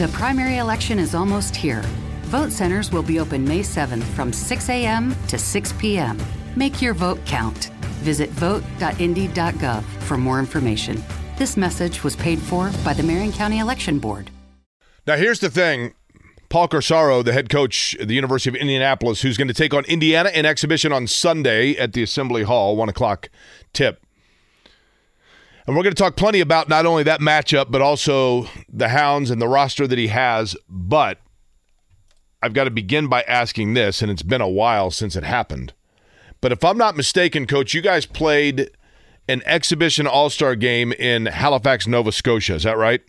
The primary election is almost here. Vote centers will be open May 7th from 6 a.m. to 6 p.m. Make your vote count. Visit vote.indy.gov for more information. This message was paid for by the Marion County Election Board. Now, here's the thing Paul Corsaro, the head coach at the University of Indianapolis, who's going to take on Indiana in exhibition on Sunday at the Assembly Hall, 1 o'clock tip. And we're going to talk plenty about not only that matchup, but also the Hounds and the roster that he has. But I've got to begin by asking this, and it's been a while since it happened. But if I'm not mistaken, Coach, you guys played an exhibition All Star game in Halifax, Nova Scotia. Is that right?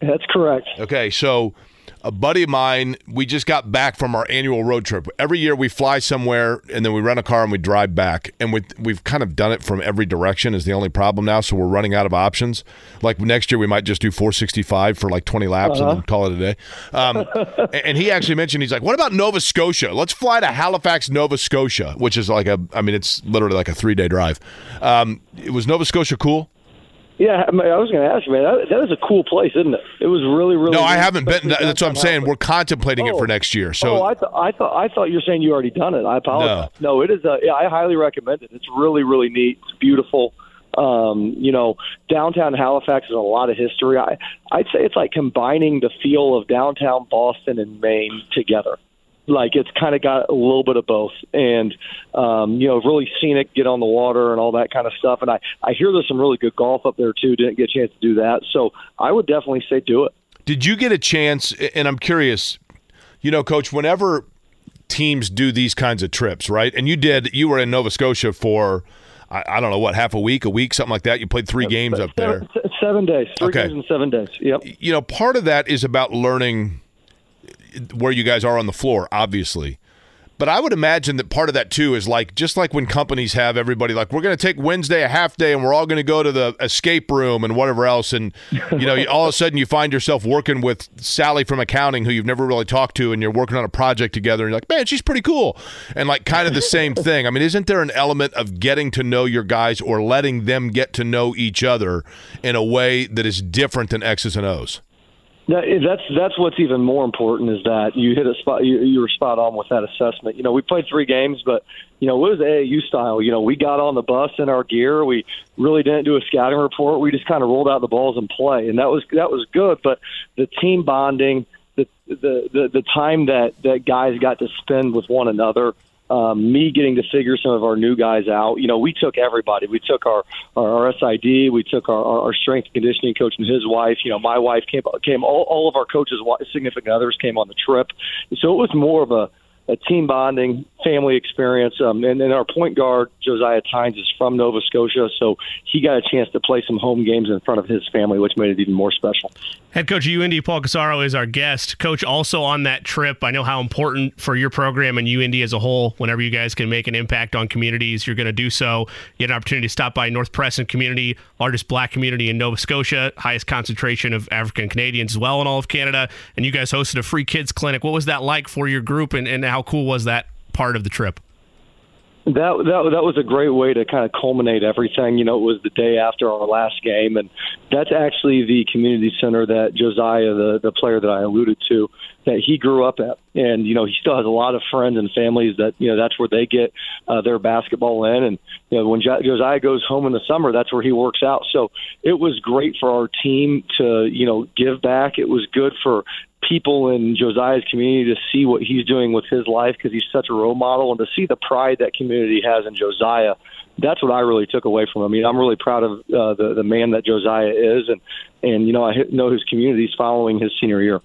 That's correct. Okay, so a buddy of mine, we just got back from our annual road trip. Every year we fly somewhere and then we rent a car and we drive back. And we, we've kind of done it from every direction, is the only problem now. So we're running out of options. Like next year, we might just do 465 for like 20 laps uh-huh. and call it a day. Um, and he actually mentioned, he's like, what about Nova Scotia? Let's fly to Halifax, Nova Scotia, which is like a, I mean, it's literally like a three day drive. Um, it was Nova Scotia cool? Yeah, I, mean, I was going to ask you, man. That, that is a cool place, isn't it? It was really, really. No, I haven't been. That's what I'm saying. We're contemplating oh. it for next year. So, oh, I, th- I thought I thought you're saying you already done it. I apologize. No, no it is. A, yeah, I highly recommend it. It's really, really neat. It's beautiful. Um, you know, downtown Halifax has a lot of history. I I'd say it's like combining the feel of downtown Boston and Maine together like it's kind of got a little bit of both and um you know really scenic get on the water and all that kind of stuff and i i hear there's some really good golf up there too didn't get a chance to do that so i would definitely say do it did you get a chance and i'm curious you know coach whenever teams do these kinds of trips right and you did you were in nova scotia for I, I, don't know what half a week, a week, something like that. You played three games up there. Seven days, three okay. games in seven days. Yep. You know, part of that is about learning where you guys are on the floor, obviously. But I would imagine that part of that too is like just like when companies have everybody like we're going to take Wednesday a half day and we're all going to go to the escape room and whatever else and you know all of a sudden you find yourself working with Sally from accounting who you've never really talked to and you're working on a project together and you're like man she's pretty cool and like kind of the same thing. I mean isn't there an element of getting to know your guys or letting them get to know each other in a way that is different than X's and O's? That's that's what's even more important is that you hit a spot. You, you were spot on with that assessment. You know, we played three games, but you know, it was AAU style. You know, we got on the bus in our gear. We really didn't do a scouting report. We just kind of rolled out the balls and play, and that was that was good. But the team bonding, the the the, the time that that guys got to spend with one another um, me getting to figure some of our new guys out. You know, we took everybody. We took our our, our SID. We took our, our strength conditioning coach and his wife. You know, my wife came came. All, all of our coaches' significant others came on the trip. So it was more of a a team bonding, family experience. Um, and then our point guard, Josiah Tynes, is from Nova Scotia, so he got a chance to play some home games in front of his family, which made it even more special. Head coach of UIndy, Paul Corsaro, is our guest. Coach, also on that trip, I know how important for your program and UIndy as a whole, whenever you guys can make an impact on communities, you're going to do so. You had an opportunity to stop by North Preston community, largest black community in Nova Scotia, highest concentration of African Canadians as well in all of Canada, and you guys hosted a free kids clinic. What was that like for your group, and, and how cool was that part of the trip? That that that was a great way to kind of culminate everything. You know, it was the day after our last game, and that's actually the community center that Josiah, the the player that I alluded to, that he grew up at, and you know he still has a lot of friends and families that you know that's where they get uh, their basketball in, and you know when jo- Josiah goes home in the summer, that's where he works out. So it was great for our team to you know give back. It was good for people in Josiah's community to see what he's doing with his life because he's such a role model and to see the pride that community has in Josiah. That's what I really took away from him. I mean, I'm really proud of uh, the the man that Josiah is, and and you know I know his community's following his senior year.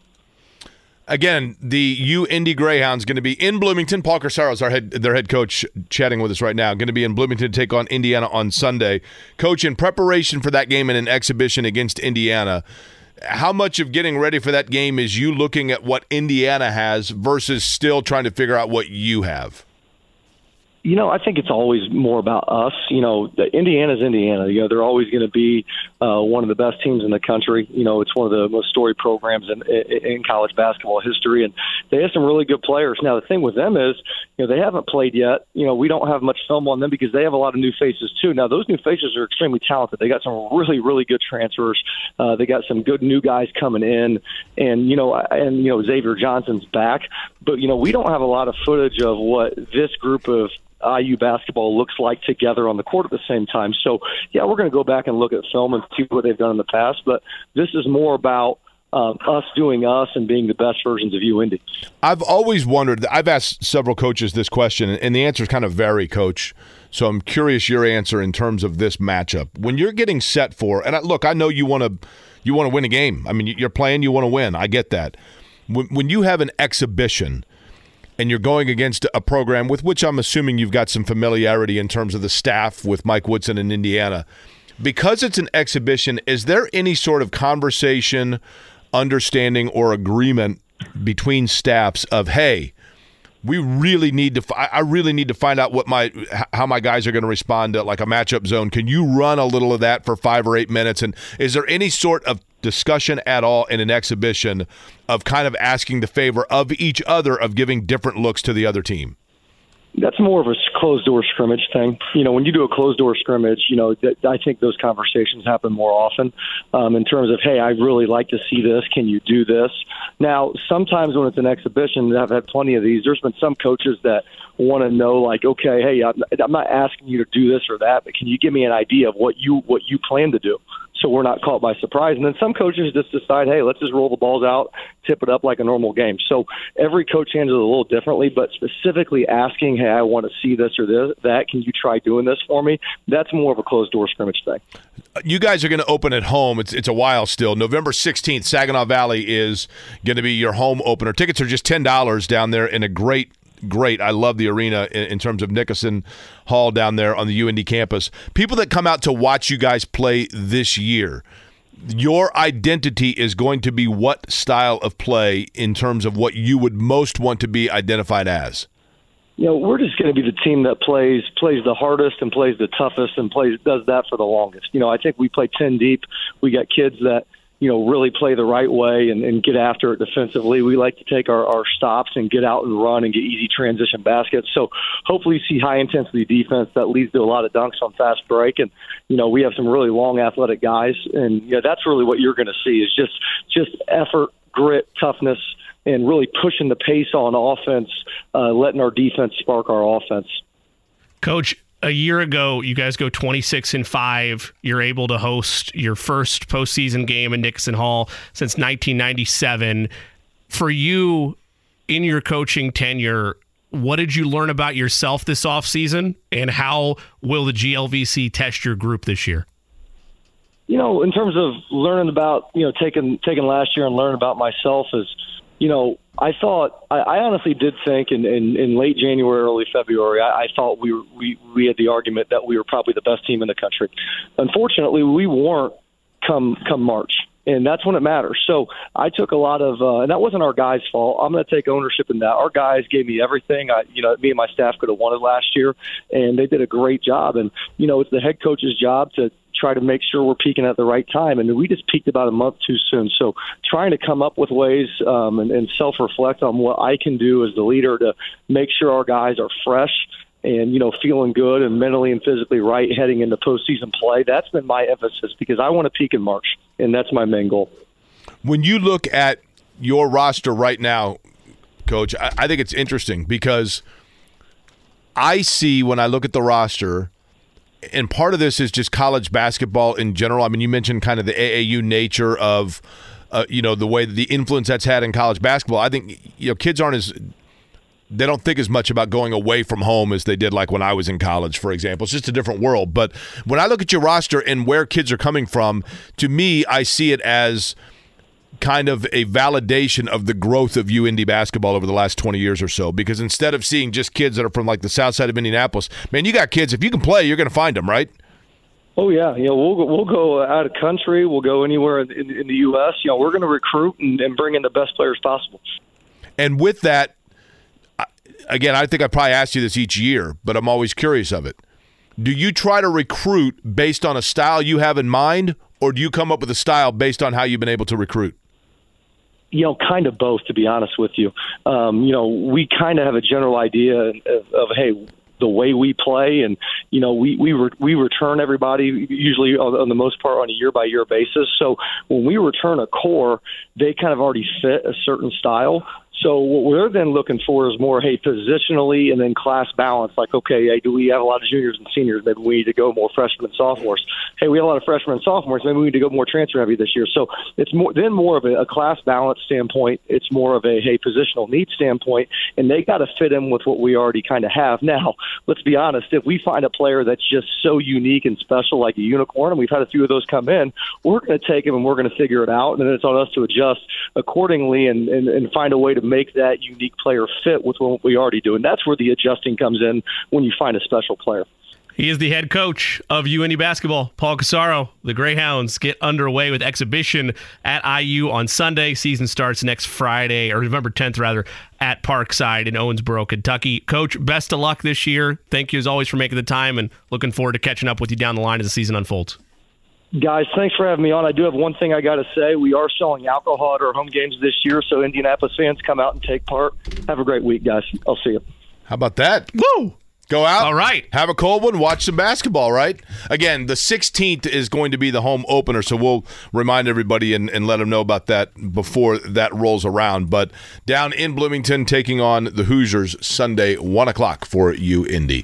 Again, the U Indy Greyhounds going to be in Bloomington. Paul Corsaro is our head, their head coach, chatting with us right now. Going to be in Bloomington to take on Indiana on Sunday. Coach, in preparation for that game and an exhibition against Indiana, how much of getting ready for that game is you looking at what Indiana has versus still trying to figure out what you have? You know, I think it's always more about us. You know, Indiana's Indiana. You know, they're always going to be uh, one of the best teams in the country. You know, it's one of the most storied programs in, in college basketball history, and they have some really good players. Now, the thing with them is, you know, they haven't played yet. You know, we don't have much film on them because they have a lot of new faces too. Now, those new faces are extremely talented. They got some really, really good transfers. Uh, they got some good new guys coming in, and you know, and you know, Xavier Johnson's back. But you know, we don't have a lot of footage of what this group of IU basketball looks like together on the court at the same time. So, yeah, we're going to go back and look at film and see what they've done in the past. But this is more about um, us doing us and being the best versions of you, Indy. I've always wondered. I've asked several coaches this question, and the answers kind of vary, Coach. So I'm curious your answer in terms of this matchup. When you're getting set for, and I, look, I know you want to, you want to win a game. I mean, you're playing, you want to win. I get that. When, when you have an exhibition and you're going against a program with which I'm assuming you've got some familiarity in terms of the staff with Mike Woodson in Indiana. Because it's an exhibition, is there any sort of conversation, understanding, or agreement between staffs of, hey, we really need to. I really need to find out what my how my guys are going to respond to like a matchup zone. Can you run a little of that for five or eight minutes? And is there any sort of discussion at all in an exhibition of kind of asking the favor of each other of giving different looks to the other team? That's more of a closed door scrimmage thing. You know, when you do a closed door scrimmage, you know, th- I think those conversations happen more often um, in terms of, hey, I really like to see this. Can you do this? Now, sometimes when it's an exhibition, I've had plenty of these. There's been some coaches that want to know, like, okay, hey, I'm, I'm not asking you to do this or that, but can you give me an idea of what you what you plan to do? So we're not caught by surprise. And then some coaches just decide, hey, let's just roll the balls out, tip it up like a normal game. So every coach handles it a little differently, but specifically asking, hey, I want to see this or this, that, can you try doing this for me? That's more of a closed door scrimmage thing. You guys are going to open at home. It's, it's a while still. November 16th, Saginaw Valley is going to be your home opener. Tickets are just $10 down there in a great great. I love the arena in, in, terms of Nicoson Hall down there on the UIndy campus. People that come out to watch you guys play this year, your identity is going to be what style of play in terms of what you would most want to be identified as? You know, we're just going to be the team that plays plays the hardest and plays the toughest and plays does that for the longest. You know, I think we play ten deep. We got kids that you know, really play the right way and, and get after it defensively. We like to take our, our stops and get out and run and get easy transition baskets. So hopefully you see high intensity defense that leads to a lot of dunks on fast break. And, you know, we have some really long athletic guys. And, you know, that's really what you're going to see is just, just effort, grit, toughness, and really pushing the pace on offense, uh, letting our defense spark our offense. Coach, a year ago, you guys go 26 and 5. You're able to host your first postseason game in Nicoson Hall since 1997. For you, in your coaching tenure, what did you learn about yourself this offseason? And how will the GLVC test your group this year? You know, in terms of learning about, you know, taking taking last year and learning about myself is – you know, I thought I, I honestly did think in, in, in late January, early February, I, I thought we were, we we had the argument that we were probably the best team in the country. Unfortunately, we weren't come come March and that's when it matters. So I took a lot of, uh, and that wasn't our guys' fault. I'm going to take ownership in that. Our guys gave me everything. I, you know, me and my staff could have won last year, and they did a great job. And you know, it's the head coach's job to try to make sure we're peaking at the right time. And we just peaked about a month too soon. So trying to come up with ways um, and, and self reflect on what I can do as the leader to make sure our guys are fresh and you know feeling good and mentally and physically right heading into postseason play. That's been my emphasis because I want to peak in March, and that's my main goal. When you look at your roster right now, Coach, I, I think it's interesting because I see when I look at the roster and part of this is just college basketball in general. I mean, you mentioned kind of the AAU nature of, uh, you know, the way the influence that's had in college basketball. I think you know kids aren't as they don't think as much about going away from home as they did like when I was in college, for example. It's just a different world. But when I look at your roster and where kids are coming from, to me, I see it as kind of a validation of the growth of UIndy basketball over the last 20 years or so. Because instead of seeing just kids that are from like the south side of Indianapolis, man, you got kids. If you can play, you're going to find them, right? Oh yeah, you know we'll go, we'll go out of country, we'll go anywhere in, in, in the U.S. You know we're going to recruit and, and bring in the best players possible. And with that, again, I think I probably ask you this each year, but I'm always curious of it. do you try to recruit based on a style you have in mind, or do you come up with a style based on how you've been able to recruit? you know, kind of both, to be honest with you. Um, you know, we kind of have a general idea of, of, hey, the way we play, and you know, we we re- we return everybody usually on, on the most part on a year by year basis. So when we return a core, they kind of already fit a certain style. So what we're then looking for is more, hey, positionally and then class balance. Like, okay, hey, do we have a lot of juniors and seniors? Maybe we need to go more freshmen and sophomores. Hey, we have a lot of freshmen and sophomores. Maybe we need to go more transfer heavy this year. So it's more then more of a, a class balance standpoint. It's more of a hey positional need standpoint, and they got to fit in with what we already kind of have. Now, let's be honest. If we find a player that's just so unique and special, like a unicorn, and we've had a few of those come in, we're going to take him and we're going to figure it out, and then it's on us to adjust accordingly and, and, and find a way to make that unique player fit with what we already do. And that's where the adjusting comes in when you find a special player. He is the head coach of UIndy basketball. Paul Corsaro, the Greyhounds get underway with exhibition at IU on Sunday. Season starts next Friday, or November 10th, rather, at Parkside in Owensboro, Kentucky. Coach, best of luck this year. Thank you as always for making the time and looking forward to catching up with you down the line as the season unfolds. Guys, thanks for having me on. I do have one thing I got to say. We are selling alcohol at our home games this year, so Indianapolis fans come out and take part. Have a great week, guys. I'll see you. How about that? Woo! Go out. All right. Have a cold one. Watch some basketball, right? Again, the 16th is going to be the home opener, so we'll remind everybody and, and let them know about that before that rolls around. But down in Bloomington, taking on the Hoosiers Sunday, 1 o'clock for you, Indy.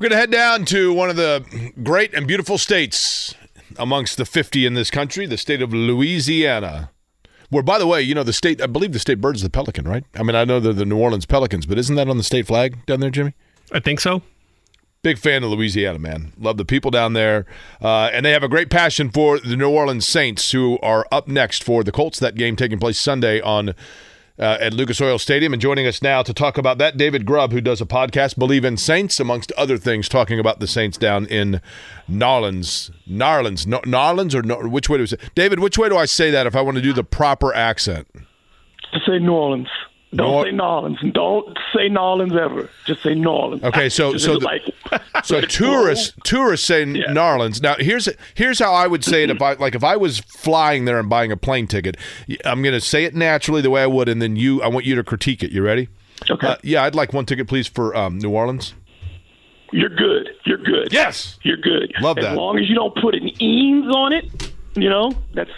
We're going to head down to one of the great and beautiful states amongst the 50 in this country, the state of Louisiana. Where, by the way, you know, the state, I believe the state bird is the pelican, right? I mean, I know they're the New Orleans Pelicans, but isn't that on the state flag down there, Jimmy? I think so. Big fan of Louisiana, man. Love the people down there. Uh, and they have a great passion for the New Orleans Saints, who are up next for the Colts. That game taking place Sunday on uh, at Lucas Oil Stadium. And joining us now to talk about that, David Grubb, who does a podcast, Bleav in Saints, amongst other things, talking about the Saints down in Narlands. Narlands. Narlands or which way do we say? David, which way do I say that if I want to do the proper accent? To say New Orleans. Don't say New Orleans. Don't say New Orleans ever. Just say New Orleans. Okay, so so the, like so tourists tourists say yeah. New Orleans. Now here's here's how I would say it if I like if I was flying there and buying a plane ticket. I'm going to say it naturally the way I would, and then you I want you to critique it. You ready? Okay. Uh, yeah, I'd like one ticket, please, for um, New Orleans. You're good. You're good. Yes. You're good. Love as that. As long as you don't put an eens on it, you know, that's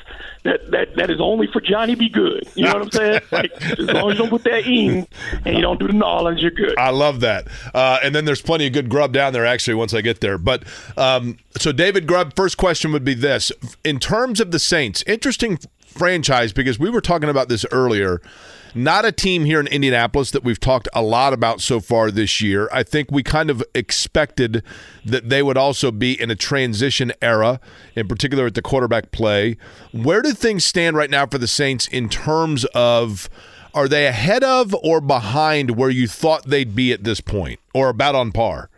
that that that is only for Johnny B. Goode. You know what I'm saying? Like as long as you don't put that in and you don't do the Nolans, you're good. I love that. Uh, and then there's plenty of good grub down there actually once I get there. But um, so David Grubb, first question would be this: in terms of the Saints, interesting franchise because we were talking about this earlier. Not a team here in Indianapolis that we've talked a lot about so far this year. I think we kind of expected that they would also be in a transition era, in particular at the quarterback play. Where do things stand right now for the Saints in terms of are they ahead of or behind where you thought they'd be at this point or about on par?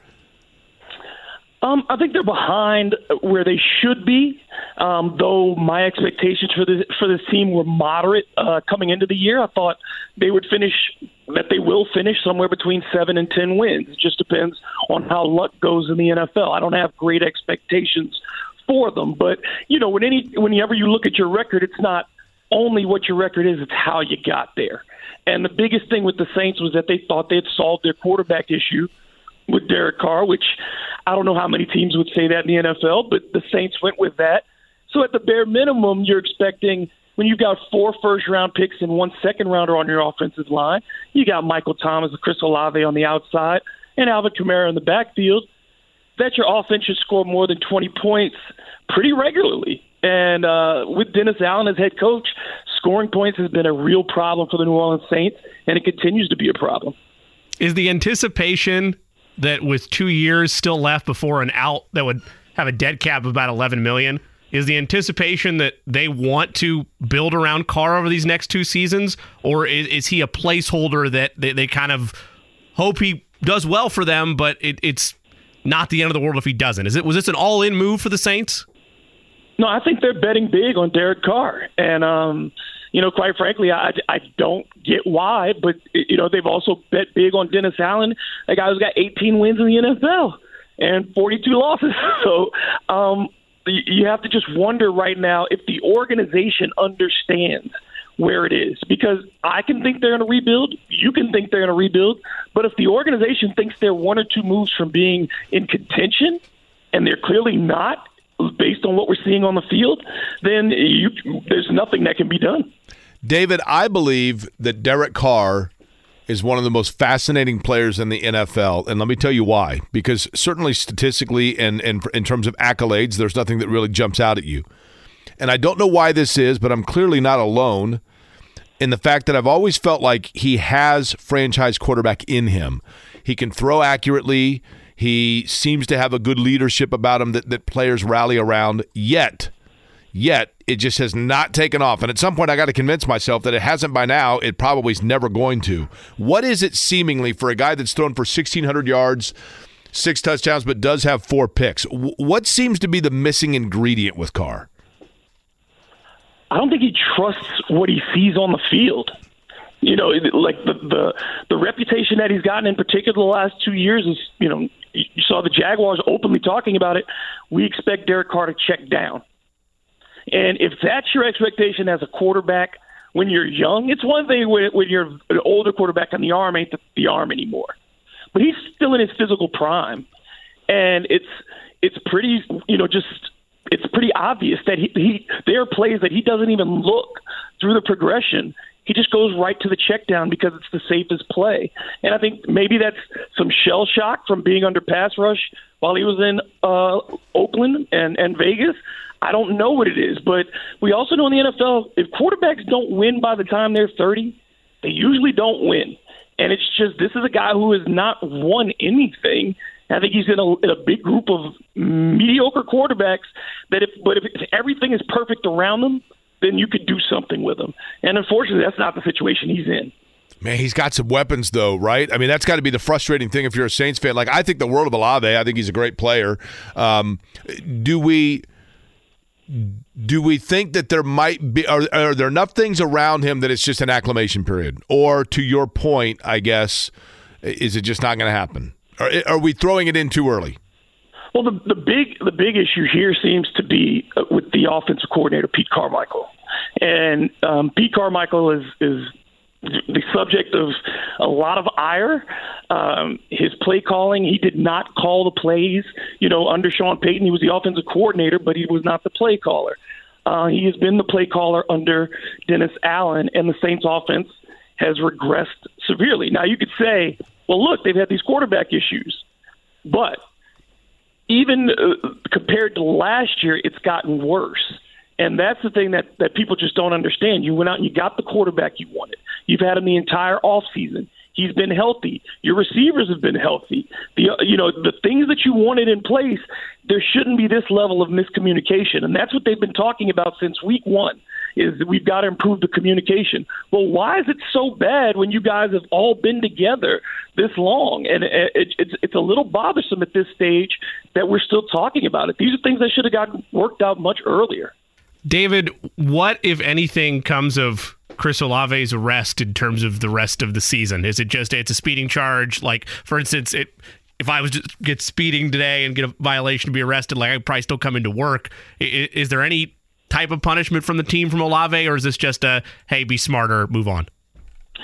Um, I think they're behind where they should be. Um, though my expectations for this for this team were moderate uh, coming into the year, I thought they would finish that they will finish somewhere between seven and ten wins. It just depends on how luck goes in the NFL. I don't have great expectations for them, but you know, when any whenever you look at your record, it's not only what your record is; it's how you got there. And the biggest thing with the Saints was that they thought they had solved their quarterback issue with Derek Carr, which I don't know how many teams would say that in the NFL, but the Saints went with that. So at the bare minimum, you're expecting when you've got four first round picks and one second rounder on your offensive line, you got Michael Thomas and Chris Olave on the outside and Alvin Kamara in the backfield, that your offense should score more than 20 points pretty regularly. And uh, with Dennis Allen as head coach, scoring points has been a real problem for the New Orleans Saints, and it continues to be a problem. Is the anticipation that with two years still left before an out that would have a dead cap of about 11 million? Is the anticipation that they want to build around Carr over these next two seasons, or is, is he a placeholder that they, they, kind of hope he does well for them, but it, it's not the end of the world if he doesn't? Is it was this an all in move for the Saints? No, I think they're betting big on Derek Carr, and um, you know, quite frankly, I, I don't get why, but you know, they've also bet big on Dennis Allen, a guy who's got 18 wins in the NFL and 42 losses. So um, you have to just wonder right now if the organization understands where it is because I can think they're going to rebuild. You can think they're going to rebuild. But if the organization thinks they're one or two moves from being in contention and they're clearly not, based on what we're seeing on the field, then you, there's nothing that can be done. David, I believe that Derek Carr is one of the most fascinating players in the NFL. And let me tell you why. Because certainly statistically and, and in terms of accolades, there's nothing that really jumps out at you. And I don't know why this is, but I'm clearly not alone in the fact that I've always felt like he has franchise quarterback in him. He can throw accurately. He seems to have a good leadership about him that, that players rally around. Yet, yet it just has not taken off. And at some point, I got to convince myself that it hasn't by now. It probably is never going to. What is it seemingly for a guy that's thrown for 1,600 yards, six touchdowns, but does have four picks? What seems to be the missing ingredient with Carr? I don't think he trusts what he sees on the field. You know, like the the the reputation that he's gotten in particular the last two years is, you know, you saw the Jaguars openly talking about it. We expect Derek Carr to check down and if that's your expectation as a quarterback when you're young, it's one thing when, when you're an older quarterback and the arm ain't the, the arm anymore. But he's still in his physical prime, and it's it's pretty you know just it's pretty obvious that he, he there are plays that he doesn't even look through the progression. He just goes right to the check down because it's the safest play. And I think maybe that's some shell shock from being under pass rush while he was in uh, Oakland and, and Vegas. I don't know what it is, but we also know in the NFL if quarterbacks don't win by the time they're 30, they usually don't win. And it's just this is a guy who has not won anything. I think he's in a, in a big group of mediocre quarterbacks that if but if, if everything is perfect around them, then you could do something with him. And unfortunately, that's not the situation he's in. Man, he's got some weapons, though, right? I mean, that's got to be the frustrating thing if you're a Saints fan. Like, I think the world of Olave. I think he's a great player. Um, do we? do we think that there might be are, are, there enough things around him that it's just an acclimation period or to your point i guess is it just not going to happen are, are, we throwing it in too early well the, the big the big issue here seems to be uh, with the offensive coordinator pete carmichael and um, pete carmichael is is the subject of a lot of ire. Um, his play calling, he did not call the plays. You know, under Sean Payton, he was the offensive coordinator, but he was not the play caller. Uh, he has been the play caller under Dennis Allen, and the Saints' offense has regressed severely. Now, you could say, well, look, they've had these quarterback issues, but even uh, compared to last year, it's gotten worse. And that's the thing that, that people just don't understand. You went out and you got the quarterback you wanted. You've had him the entire off season. He's been healthy. Your receivers have been healthy. The you know the things that you wanted in place. There shouldn't be this level of miscommunication, and that's what they've been talking about since week one. Is that we've got to improve the communication. Well, why is it so bad when you guys have all been together this long? And it, it's it's a little bothersome at this stage that we're still talking about it. These are things that should have gotten worked out much earlier. David, what if anything comes of Chris Olave's arrest in terms of the rest of the season? Is it just it's a speeding charge? Like, for instance, it if I was to get speeding today and get a violation to be arrested, like I'd probably still come into work. Is, is there any type of punishment from the team from Olave, or is this just a hey, be smarter, move on?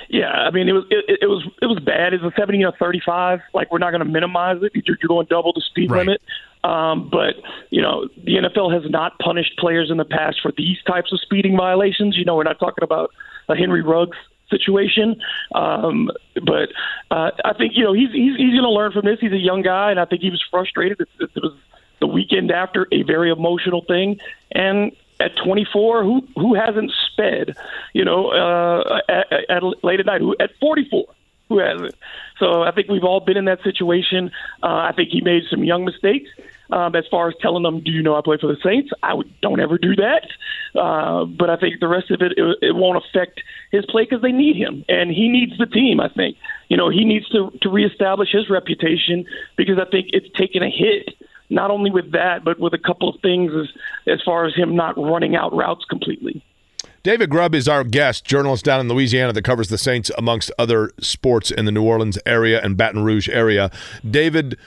Yeah, I mean it was it, it was it was bad. It's a seventy or thirty five. Like we're not going to minimize it. You're, you're going double the speed right. limit. Um, but you know, the NFL has not punished players in the past for these types of speeding violations. You know, we're not talking about a Henry Ruggs situation. Um, but uh, I think you know he's he's, he's going to learn from this. He's a young guy, and I think he was frustrated. It, it, it was the weekend after a very emotional thing, and at 24, who who hasn't sped? You know, uh, at, at late at night, who at 44 Who hasn't? So I think we've all been in that situation. Uh, I think he made some young mistakes um, as far as telling them, "Do you know I play for the Saints?" I would don't ever do that. Uh, but I think the rest of it, it, it won't affect his play because they need him and he needs the team. I think you know he needs to to reestablish his reputation because I think it's taken a hit not only with that, but with a couple of things as as far as him not running out routes completely. David Grubb is our guest, journalist down in Louisiana that covers the Saints amongst other sports in the New Orleans area and Baton Rouge area. David,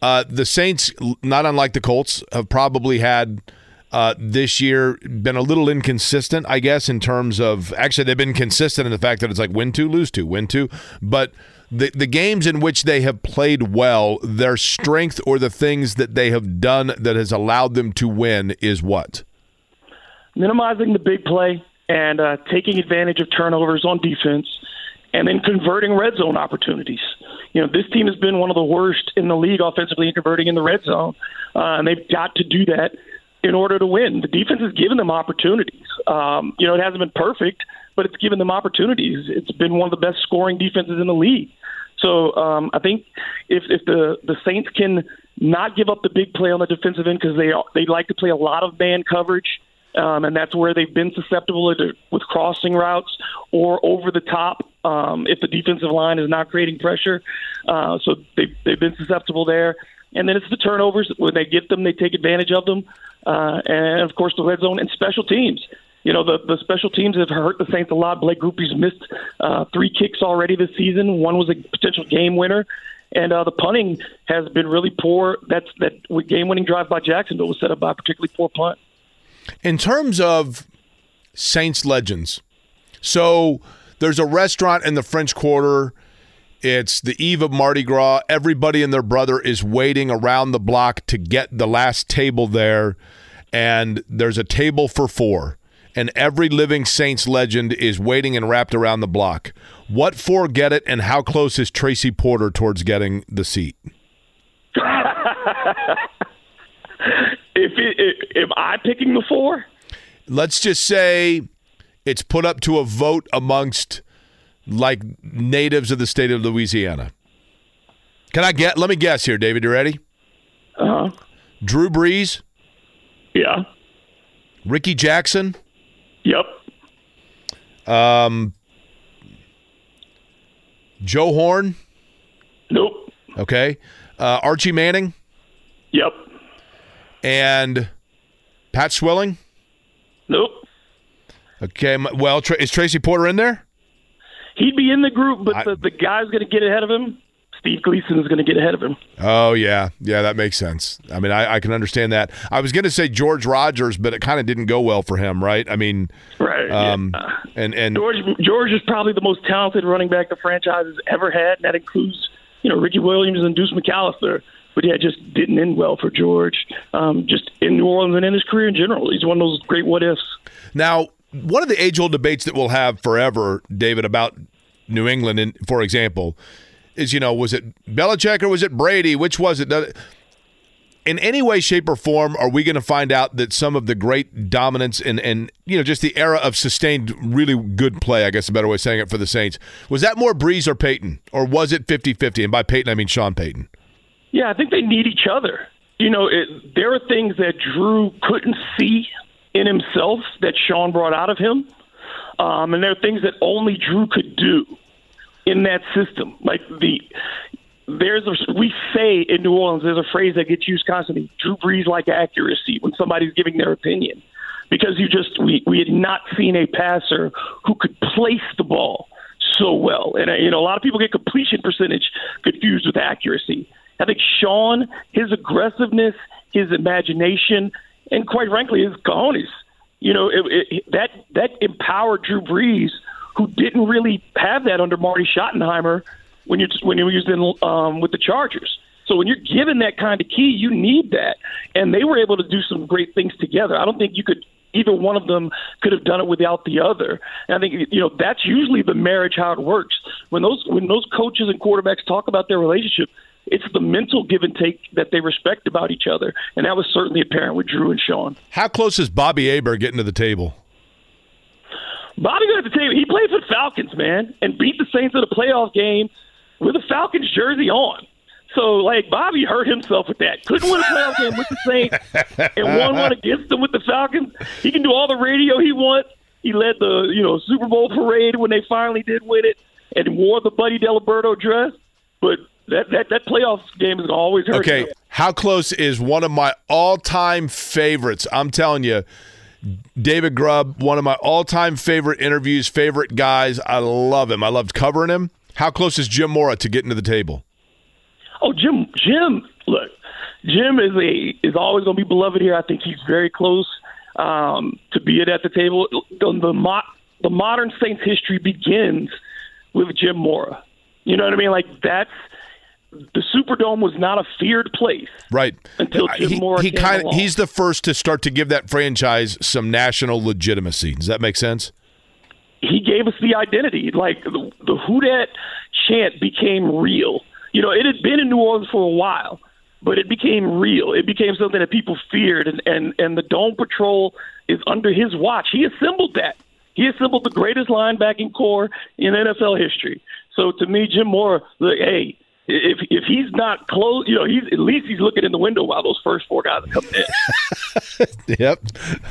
uh, the Saints, not unlike the Colts, have probably had uh, this year been a little inconsistent, I guess, in terms of actually they've been consistent in the fact that it's like win two, lose two, win two, but the the games in which they have played well, their strength or the things that they have done that has allowed them to win is what? Minimizing the big play and uh, taking advantage of turnovers on defense, and then converting red zone opportunities. You know, this team has been one of the worst in the league offensively in converting in the red zone, uh, and they've got to do that in order to win. The defense has given them opportunities. Um, you know, it hasn't been perfect, but it's given them opportunities. It's been one of the best scoring defenses in the league. So um, I think if if the the Saints can not give up the big play on the defensive end because they they like to play a lot of man coverage, um, and that's where they've been susceptible to, with crossing routes or over the top um, if the defensive line is not creating pressure. Uh, so they they've been susceptible there. And then it's the turnovers when they get them, they take advantage of them, uh, and of course the red zone and special teams you know, the, the special teams have hurt the Saints a lot. Blake Grupe's missed uh, three kicks already this season. One was a potential game winner. And uh, the punting has been really poor. That's that game-winning drive by Jacksonville was set up by a particularly poor punt. In terms of Saints legends, so there's a restaurant in the French Quarter. It's the eve of Mardi Gras. Everybody and their brother is waiting around the block to get the last table there, and there's a table for four and every living Saints legend is waiting and wrapped around the block. What for get it, and how close is Tracy Porter towards getting the seat? if it, am I picking the four? Let's just say it's put up to a vote amongst like natives of the state of Louisiana. Can I get? Let me guess here, David. You ready? Uh huh. Drew Brees. Yeah. Rickey Jackson. Yep. Um, Joe Horn. Nope. Okay. Uh, Archie Manning. Yep. And Pat Swilling. Nope. Okay. Well, is Tracy Porter in there? He'd be in the group, but I, the, the guy's going to get ahead of him. Steve Gleason is going to get ahead of him. Oh yeah, yeah, that makes sense. I mean, I, I can understand that. I was going to say George Rogers, but it kind of didn't go well for him, right? I mean, right. Um, yeah. And and George George is probably the most talented running back the franchise has ever had, and that includes you know Ricky Williams and Deuce McAllister. But yeah, just didn't end well for George. Um, just in New Orleans and in his career in general, he's one of those great what ifs. Now, one of the age old debates that we'll have forever, David, about New England, and for example is, you know, was it Belichick or was it Brady? Which was it? In any way, shape, or form, are we going to find out that some of the great dominance and, and, you know, just the era of sustained, really good play, I guess a better way of saying it for the Saints, was that more Brees or Payton? Or was it 50 50? And by Payton, I mean Sean Payton. Yeah, I think they need each other. You know, it, there are things that Drew couldn't see in himself that Sean brought out of him. Um, and there are things that only Drew could do in that system. Like the there's a we say in New Orleans there's a phrase that gets used constantly. Drew Brees like accuracy when somebody's giving their opinion because you just we we had not seen a passer who could place the ball so well. And uh, you know a lot of people get completion percentage confused with accuracy. I think Sean, his aggressiveness, his imagination, and quite frankly his cojones. You know it, it, that that empowered Drew Brees who didn't really have that under Marty Schottenheimer when you when he was in um, with the Chargers. So when you're given that kind of key, you need that, and they were able to do some great things together. I don't think you could either one of them could have done it without the other. And I think you know that's usually the marriage how it works. When those when those coaches and quarterbacks talk about their relationship, it's the mental give and take that they respect about each other, and that was certainly apparent with Drew and Sean. How close is Bobby Hebert getting to the table? Bobby got to the table. he played for the Falcons, man, and beat the Saints in a playoff game with a Falcons jersey on. So, like, Bobby hurt himself with that. Couldn't win a playoff game with the Saints and won one against them with the Falcons. He can do all the radio he wants. He led the, you know, Super Bowl parade when they finally did win it and wore the Buddy Diliberto dress. But that, that, that playoff game is always hurt Okay, him. how close is one of my all-time favorites? I'm telling you, David Grubb, one of my all-time favorite interviews, favorite guys. I love him. I loved covering him. How close is Jim Mora to getting to the table? Oh, Jim, Jim, look, Jim is a is always going to be beloved here. I think he's very close um, to being at the table. The the, mo- the modern Saints history begins with Jim Mora. You know what I mean? Like that's the Superdome was not a feared place. Right. Until uh, Jim he, Mora he came kind of he's the first to start to give that franchise some national legitimacy. Does that make sense? he gave us the identity. Like the, the Who Dat chant became real. You know, it had been in New Orleans for a while, but it became real. It became something that people feared, and and and the Dome Patrol is under his watch. He assembled that. He assembled the greatest linebacking core in NFL history. So to me, Jim Mora, look, hey, if if he's not close, you know, he's at least he's looking in the window while those first four guys are coming in. Yep.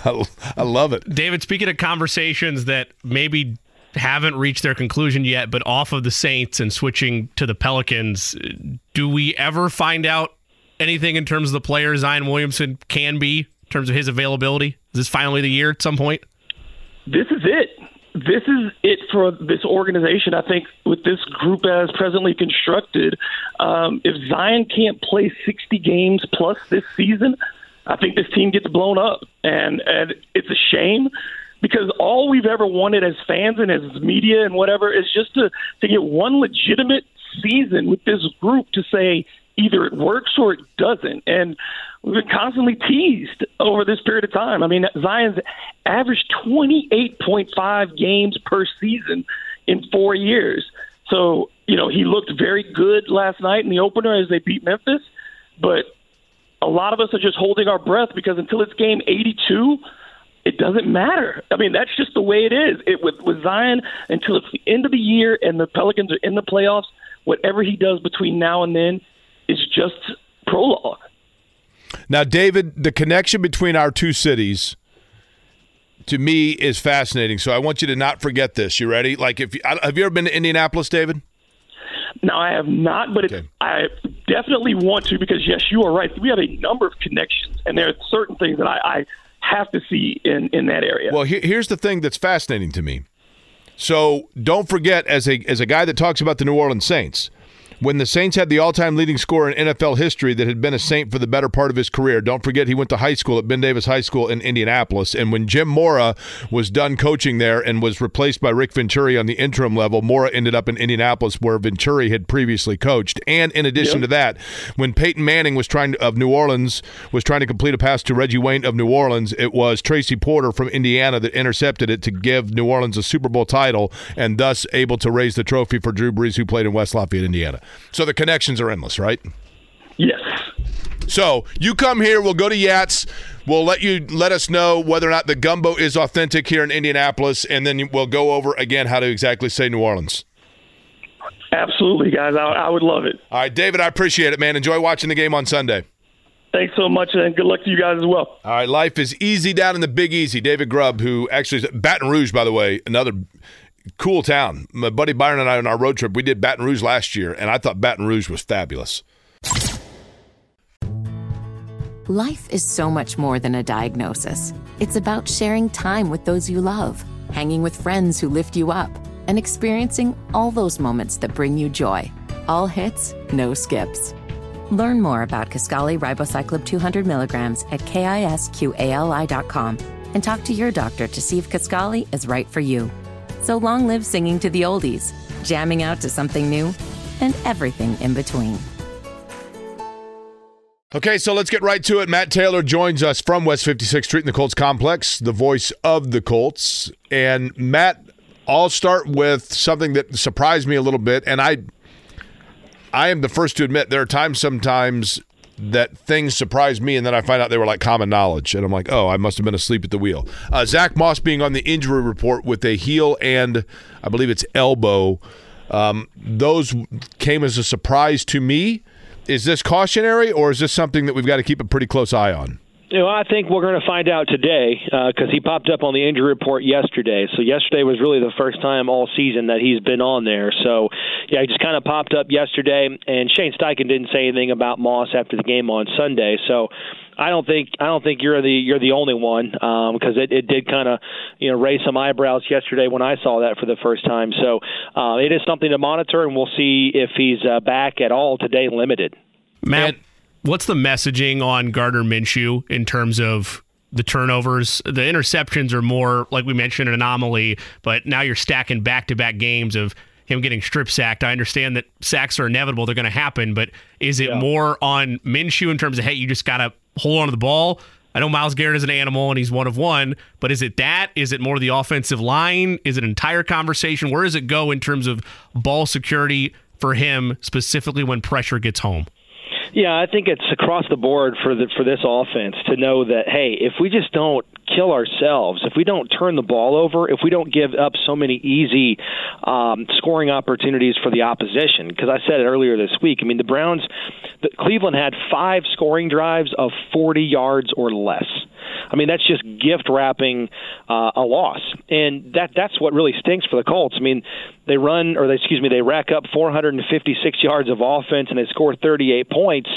I, I love it. David, speaking of conversations that maybe haven't reached their conclusion yet, but off of the Saints and switching to the Pelicans, do we ever find out anything in terms of the player Zion Williamson can be in terms of his availability? Is this finally the year at some point? this is it. This is it for this organization. I think with this group as presently constructed, um, if Zion can't play 60 games plus this season, I think this team gets blown up, and and it's a shame because all we've ever wanted as fans and as media and whatever is just to to get one legitimate season with this group to say either it works or it doesn't. And we've been constantly teased over this period of time. I mean, Zion's averaged 28.5 games per season in four years. So, you know, he looked very good last night in the opener as they beat Memphis. But a lot of us are just holding our breath because until it's game 82, it doesn't matter. I mean, that's just the way it is. It with with Zion until it's the end of the year and the Pelicans are in the playoffs. Whatever he does between now and then is just prologue. Now, David, the connection between our two cities to me is fascinating. So I want you to not forget this. You ready? Like, if you, have you ever been to Indianapolis, David? No, I have not, but it's, Okay. I definitely want to because yes, you are right. We have a number of connections, and there are certain things that I, I have to see in in that area. Well, here, here's the thing that's fascinating to me. So don't forget, as a as a guy that talks about the New Orleans Saints, when the Saints had the all-time leading scorer in NFL history that had been a Saint for the better part of his career. Don't forget he went to high school at Ben Davis High School in Indianapolis, and when Jim Mora was done coaching there and was replaced by Rick Venturi on the interim level, Mora ended up in Indianapolis where Venturi had previously coached. And in addition to that, when Peyton Manning was trying to, of New Orleans was trying to complete a pass to Reggie Wayne of New Orleans, it was Tracy Porter from Indiana that intercepted it to give New Orleans a Super Bowl title and thus able to raise the trophy for Drew Brees, who played in West Lafayette, Indiana. So the connections are endless, right? yes, So you come here, we'll go to Yats. We'll let you let us know whether or not the gumbo is authentic here in Indianapolis, and then we'll go over again how to exactly say New Orleans. absolutely, guys. I, I would love it. All right, David, I appreciate it, man. Enjoy watching the game on Sunday. Thanks so much, and good luck to you guys as well. All right, life is easy down in the Big Easy. David Grubb, who actually is Baton Rouge, by the way, another cool town. My buddy Byron and I on our road trip, we did Baton Rouge last year, and I thought Baton Rouge was fabulous. Life is so much more than a diagnosis. It's about sharing time with those you love, hanging with friends who lift you up, and experiencing all those moments that bring you joy. All hits, no skips. Learn more about Kisqali Ribociclib 200 milligrams at kisqali.com and talk to your doctor to see if Kisqali is right for you. So long live singing to the oldies, jamming out to something new, and everything in between. Okay, so let's get right to it. Matt Taylor joins us from West 56th Street in the Colts complex, the voice of the Colts. And Matt, I'll start with something that surprised me a little bit, and I I am the first to admit there are times sometimes that things surprise me and then I find out they were like common knowledge. And I'm like, oh, I must have been asleep at the wheel. Uh, Zack Moss being on the injury report with a heel and I believe it's elbow Um, those came as a surprise to me. Is this cautionary, or is this something that we've got to keep a pretty close eye on? You know, I think we're going to find out today because uh, he popped up on the injury report yesterday. So yesterday was really the first time all season that he's been on there. So yeah, he just kind of popped up yesterday, and Shane Steichen didn't say anything about Moss after the game on Sunday. So I don't think I don't think you're the you're the only one because um, it, it did kind of you know raise some eyebrows yesterday when I saw that for the first time. So uh, it is something to monitor, and we'll see if he's uh, back at all today. Limited. Matt, what's the messaging on Gardner Minshew in terms of the turnovers? The interceptions are more, like we mentioned, an anomaly, but now you're stacking back to back games of him getting strip sacked. I understand that sacks are inevitable, they're going to happen, but is it yeah. more on Minshew in terms of, hey, you just got to hold on to the ball? I know Myles Garrett is an animal and he's one of one, but is it that? Is it more the offensive line? Is it an entire conversation? Where does it go in terms of ball security for him, specifically when pressure gets home? Yeah, I think it's across the board for the for this offense to know that hey, if we just don't kill ourselves, if we don't turn the ball over, if we don't give up so many easy um, scoring opportunities for the opposition, because I said it earlier this week. I mean, the Browns, the, Cleveland had five scoring drives of 40 yards or less. I mean, that's just gift wrapping uh, a loss, and that that's what really stinks for the Colts. I mean, they run or they excuse me, they rack up 456 yards of offense and they score 38 points,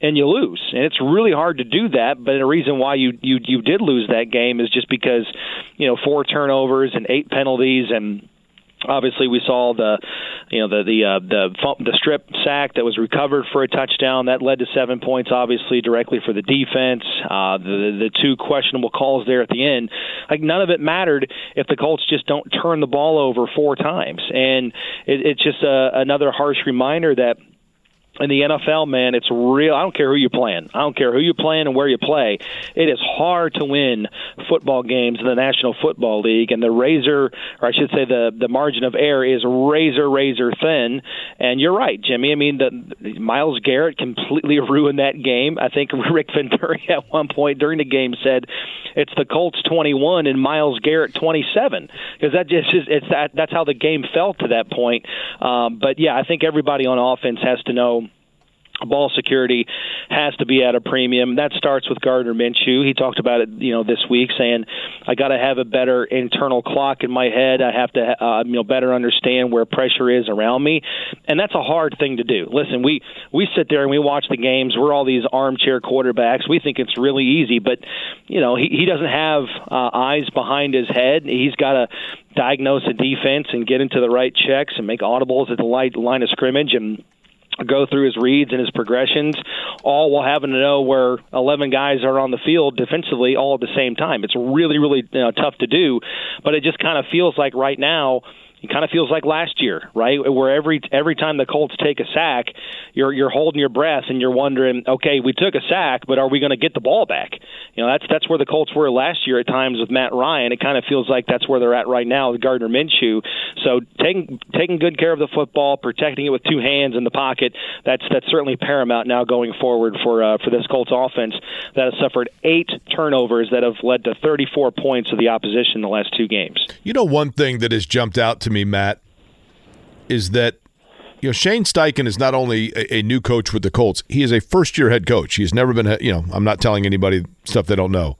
and you lose. And it's really hard to do that. But the reason why you you you did lose that game is just because you know four turnovers and eight penalties and Obviously, we saw the, you know, the the uh, the the strip sack that was recovered for a touchdown that led to seven points. Obviously, directly for the defense. Uh, the the two questionable calls there at the end, like none of it mattered if the Colts just don't turn the ball over four times. And it, it's just a, another harsh reminder that in the NFL, man, it's real. I don't care who you're playing. I don't care who you're playing and where you play. It is hard to win football games in the National Football League, and the razor, or I should say, the the margin of error is razor razor thin. And you're right, Jimmy. I mean, the Myles Garrett completely ruined that game. I think Rick Venturi at one point during the game said it's the Colts 21 and Myles Garrett 27 because that just is it's that that's how the game felt to that point. Um, but yeah, I think everybody on offense has to know ball security has to be at a premium. That starts with Gardner Minshew. He talked about it, you know, this week, saying I got to have a better internal clock in my head. I have to, uh, you know, better understand where pressure is around me, and that's a hard thing to do. Listen, we we sit there and we watch the games. We're all these armchair quarterbacks. We think it's really easy, but you know, he he doesn't have uh, eyes behind his head. He's got to diagnose a defense and get into the right checks and make audibles at the light line of scrimmage and go through his reads and his progressions, all while having to know where 11 guys are on the field defensively all at the same time. It's really, really you know, tough to do, but it just kind of feels like right now – it kind of feels like last year, right? Where every every time the Colts take a sack, you're you're holding your breath and you're wondering, okay, we took a sack, but are we going to get the ball back? You know, that's that's where the Colts were last year at times with Matt Ryan. It kind of feels like that's where they're at right now with Gardner Minshew. So taking taking good care of the football, protecting it with two hands in the pocket, that's that's certainly paramount now going forward for uh, for this Colts offense that has suffered eight turnovers that have led to 34 points of the opposition in the last two games. You know, one thing that has jumped out to to me, Matt, is that you know Shane Steichen is not only a, a new coach with the Colts; he is a first-year head coach. He's never been, you know, I'm not telling anybody stuff they don't know,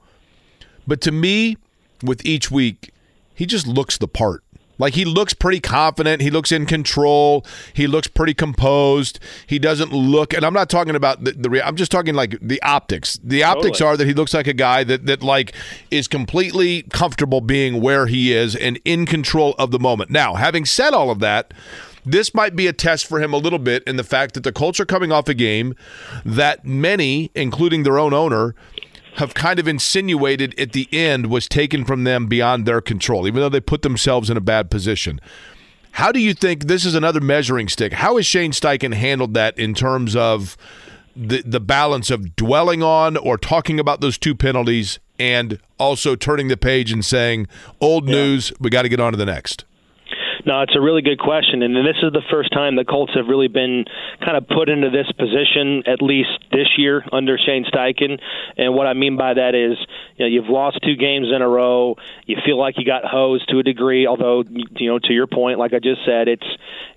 but to me, with each week, he just looks the part. Like he looks pretty confident. He looks in control. He looks pretty composed. He doesn't look, and I'm not talking about the. the I'm just talking like the optics. The optics totally. are that he looks like a guy that that like is completely comfortable being where he is and in control of the moment. Now, having said all of that, this might be a test for him a little bit in the fact that the Colts are coming off a game that many, including their own owner, have kind of insinuated at the end was taken from them beyond their control, even though they put themselves in a bad position. How do you think this is another measuring stick? How has Shane Steichen handled that in terms of the the balance of dwelling on or talking about those two penalties and also turning the page and saying, "Old yeah. news, we got to get on to the next." No, it's a really good question, and this is the first time the Colts have really been kind of put into this position, at least this year under Shane Steichen. And what I mean by that is, you know, you've lost two games in a row. You feel like you got hosed to a degree, although you know, to your point, like I just said, it's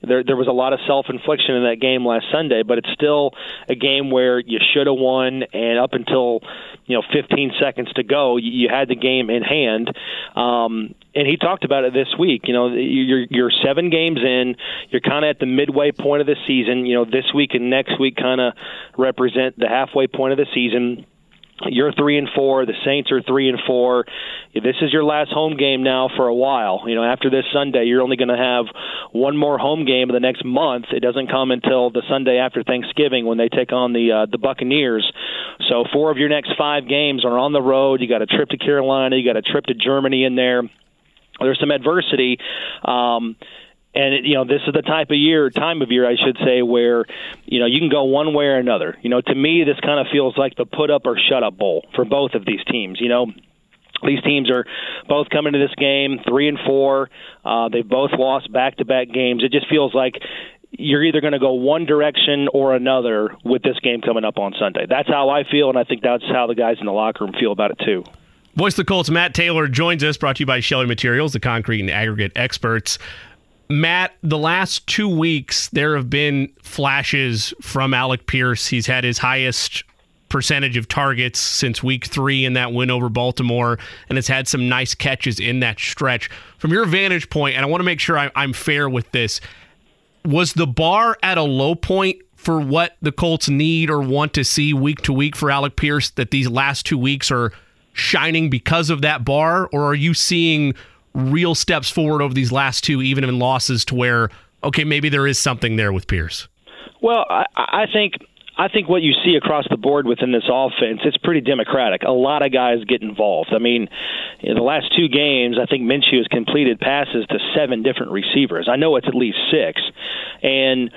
there. There was a lot of self-infliction in that game last Sunday, but it's still a game where you should have won, and up until you know 15 seconds to go, you had the game in hand. Um, and he talked about it this week. You know, you're you're seven games in. You're kind of at the midway point of the season. You know, this week and next week kind of represent the halfway point of the season. You're three and four. The Saints are three and four. This is your last home game now for a while. You know, after this Sunday, you're only going to have one more home game in the next month. It doesn't come until the Sunday after Thanksgiving when they take on the uh, the Buccaneers. So four of your next five games are on the road. You got a trip to Carolina. You got a trip to Germany in there there's some adversity. Um, and you know this is the type of year time of year I should say where you know you can go one way or another you know to me this kind of feels like the put up or shut up bowl for both of these teams you know these teams are both coming to this game three and four uh, they've both lost back to back games it just feels like you're either going to go one direction or another with this game coming up on Sunday. That's how I feel, and I think that's how the guys in the locker room feel about it too. Voice of the Colts, Matt Taylor joins us, brought to you by Shelly Materials, the concrete and aggregate experts. Matt, the last two weeks, there have been flashes from Alec Pierce. He's had his highest percentage of targets since week three in that win over Baltimore, and has had some nice catches in that stretch. From your vantage point, and I want to make sure I'm fair with this, was the bar at a low point for what the Colts need or want to see week to week for Alec Pierce that these last two weeks are shining because of that bar, or are you seeing real steps forward over these last two, even in losses, to where okay, maybe there is something there with Pierce? Well, I, I think I think what you see across the board within this offense, it's pretty democratic. A lot of guys get involved. I mean, in the last two games, I think Minshew has completed passes to seven different receivers. I know it's at least six, and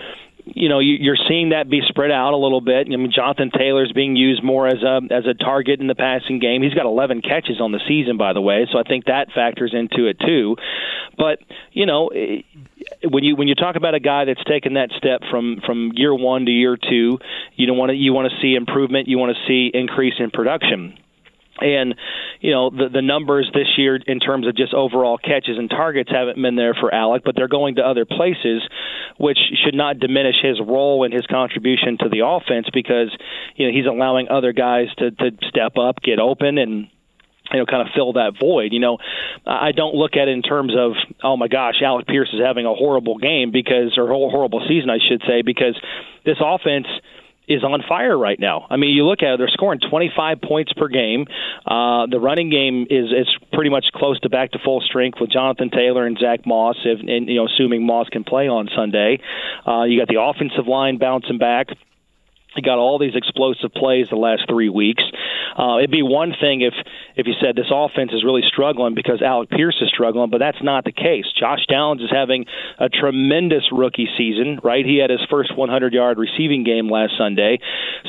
you know you're seeing that be spread out a little bit. I mean, Jonathan Taylor's being used more as a as a target in the passing game. He's got 11 catches on the season, by the way, so I think that factors into it too. But you know, eh, when you when you talk about a guy that's taken that step from from year one to year two, you don't want to you want to see improvement. You want to see increase in production. And you know the the numbers this year in terms of just overall catches and targets haven't been there for Alec, but they're going to other places, which should not diminish his role and his contribution to the offense because you know he's allowing other guys to to step up, get open, and you know, kind of fill that void. You know, I don't look at it in terms of, oh my gosh, Alec Pierce is having a horrible game because, or horrible season, I should say, because this offense is on fire right now. I mean, you look at it; they're scoring 25 points per game. Uh, the running game is is pretty much close to back to full strength with Jonathan Taylor and Zack Moss, if, and you know, assuming Moss can play on Sunday. Uh, you got the offensive line bouncing back. He got all these explosive plays the last three weeks. Uh, it'd be one thing if if you said this offense is really struggling because Alec Pierce is struggling, but that's not the case. Josh Downs is having a tremendous rookie season, right? He had his first 100 yard receiving game last Sunday.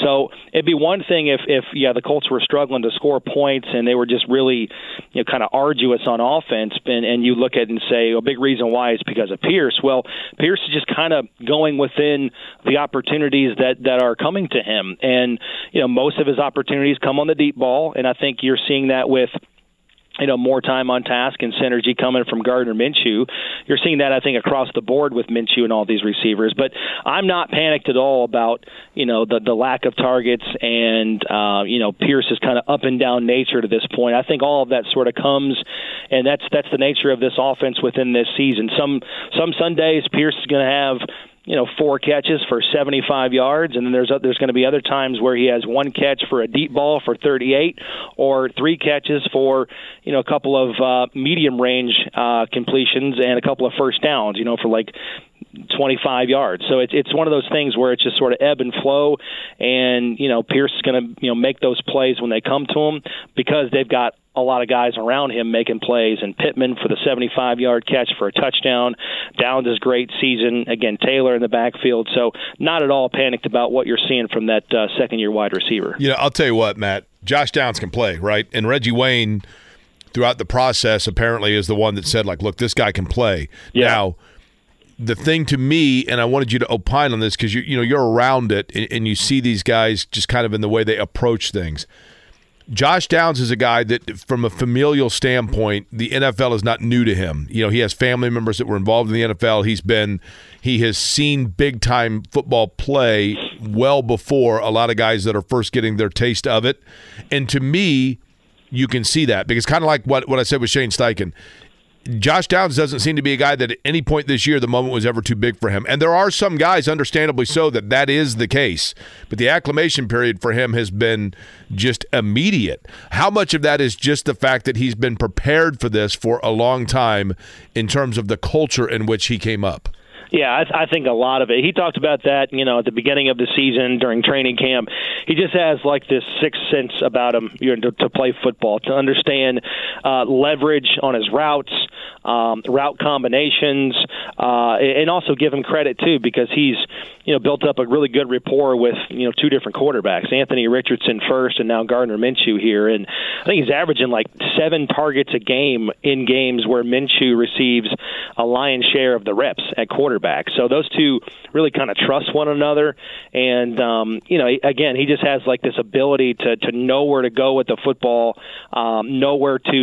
So it'd be one thing if if yeah the Colts were struggling to score points and they were just really you know kind of arduous on offense, and and you look at it and say a big reason why is because of Pierce. Well, Pierce is just kind of going within the opportunities that that are coming coming to him. And, you know, most of his opportunities come on the deep ball, and I think you're seeing that with you know, more time on task and synergy coming from Gardner Minshew. You're seeing that, I think, across the board with Minshew and all these receivers. But I'm not panicked at all about, you know, the the lack of targets and uh, you know Pierce's kind of up and down nature to this point. I think all of that sort of comes, and that's that's the nature of this offense within this season. Some some Sundays Pierce is going to have you know four catches for 75 yards, and then there's there's going to be other times where he has one catch for a deep ball for 38, or three catches for you know a couple of uh, medium range uh, completions and a couple of first downs. You know for like 25 yards. So it's it's one of those things where it's just sort of ebb and flow, and you know Pierce is going to you know make those plays when they come to him because they've got a lot of guys around him making plays, and Pittman for the 75 yard catch for a touchdown. Downs' his great season. Again, Taylor in the backfield. So, not at all panicked about what you're seeing from that uh, second year wide receiver. You know, I'll tell you what, Matt. Josh Downs can play, right? And Reggie Wayne throughout the process apparently is the one that said like, look, this guy can play. Yeah. Now, the thing to me, and I wanted you to opine on this because you you know you're around it and, and you see these guys just kind of in the way they approach things. Josh Downs is a guy that, from a familial standpoint, the NFL is not new to him. You know, he has family members that were involved in the NFL. He's been, he has seen big time football play well before a lot of guys that are first getting their taste of it. And to me, you can see that because kind of like what, what I said with Shane Steichen, Josh Downs doesn't seem to be a guy that at any point this year the moment was ever too big for him. And there are some guys, understandably so, that that is the case. But the acclimation period for him has been just immediate. How much of that is just the fact that he's been prepared for this for a long time in terms of the culture in which he came up? Yeah, I, I think a lot of it. He talked about that, you know, at the beginning of the season during training camp. He just has like this sixth sense about him you know, to, to play football, to understand uh, leverage on his routes, um, route combinations, uh, and also give him credit too because he's you know built up a really good rapport with you know two different quarterbacks, Anthony Richardson first, and now Gardner Minshew here, and I think he's averaging like seven targets a game in games where Minshew receives a lion's share of the reps at quarterback. So those two really kind of trust one another, and um, you know again he just has like this ability to to know where to go with the football, um, know where to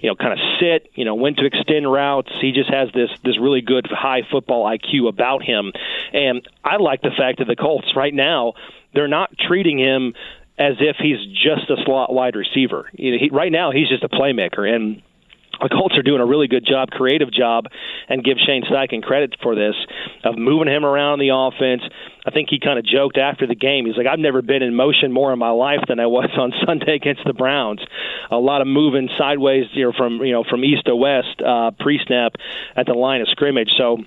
you know kind of sit, you know when to extend routes. He just has this this really good high football IQ about him, and I like the fact that the Colts right now they're not treating him as if he's just a slot wide receiver. You know, he, right now he's just a playmaker, and the Colts are doing a really good job, creative job, and give Shane Steichen credit for this of moving him around the offense. I think he kind of joked after the game. He's like, "I've never been in motion more in my life than I was on Sunday against the Browns. A lot of moving sideways, you know, from you know from east to west uh, pre-snap at the line of scrimmage." So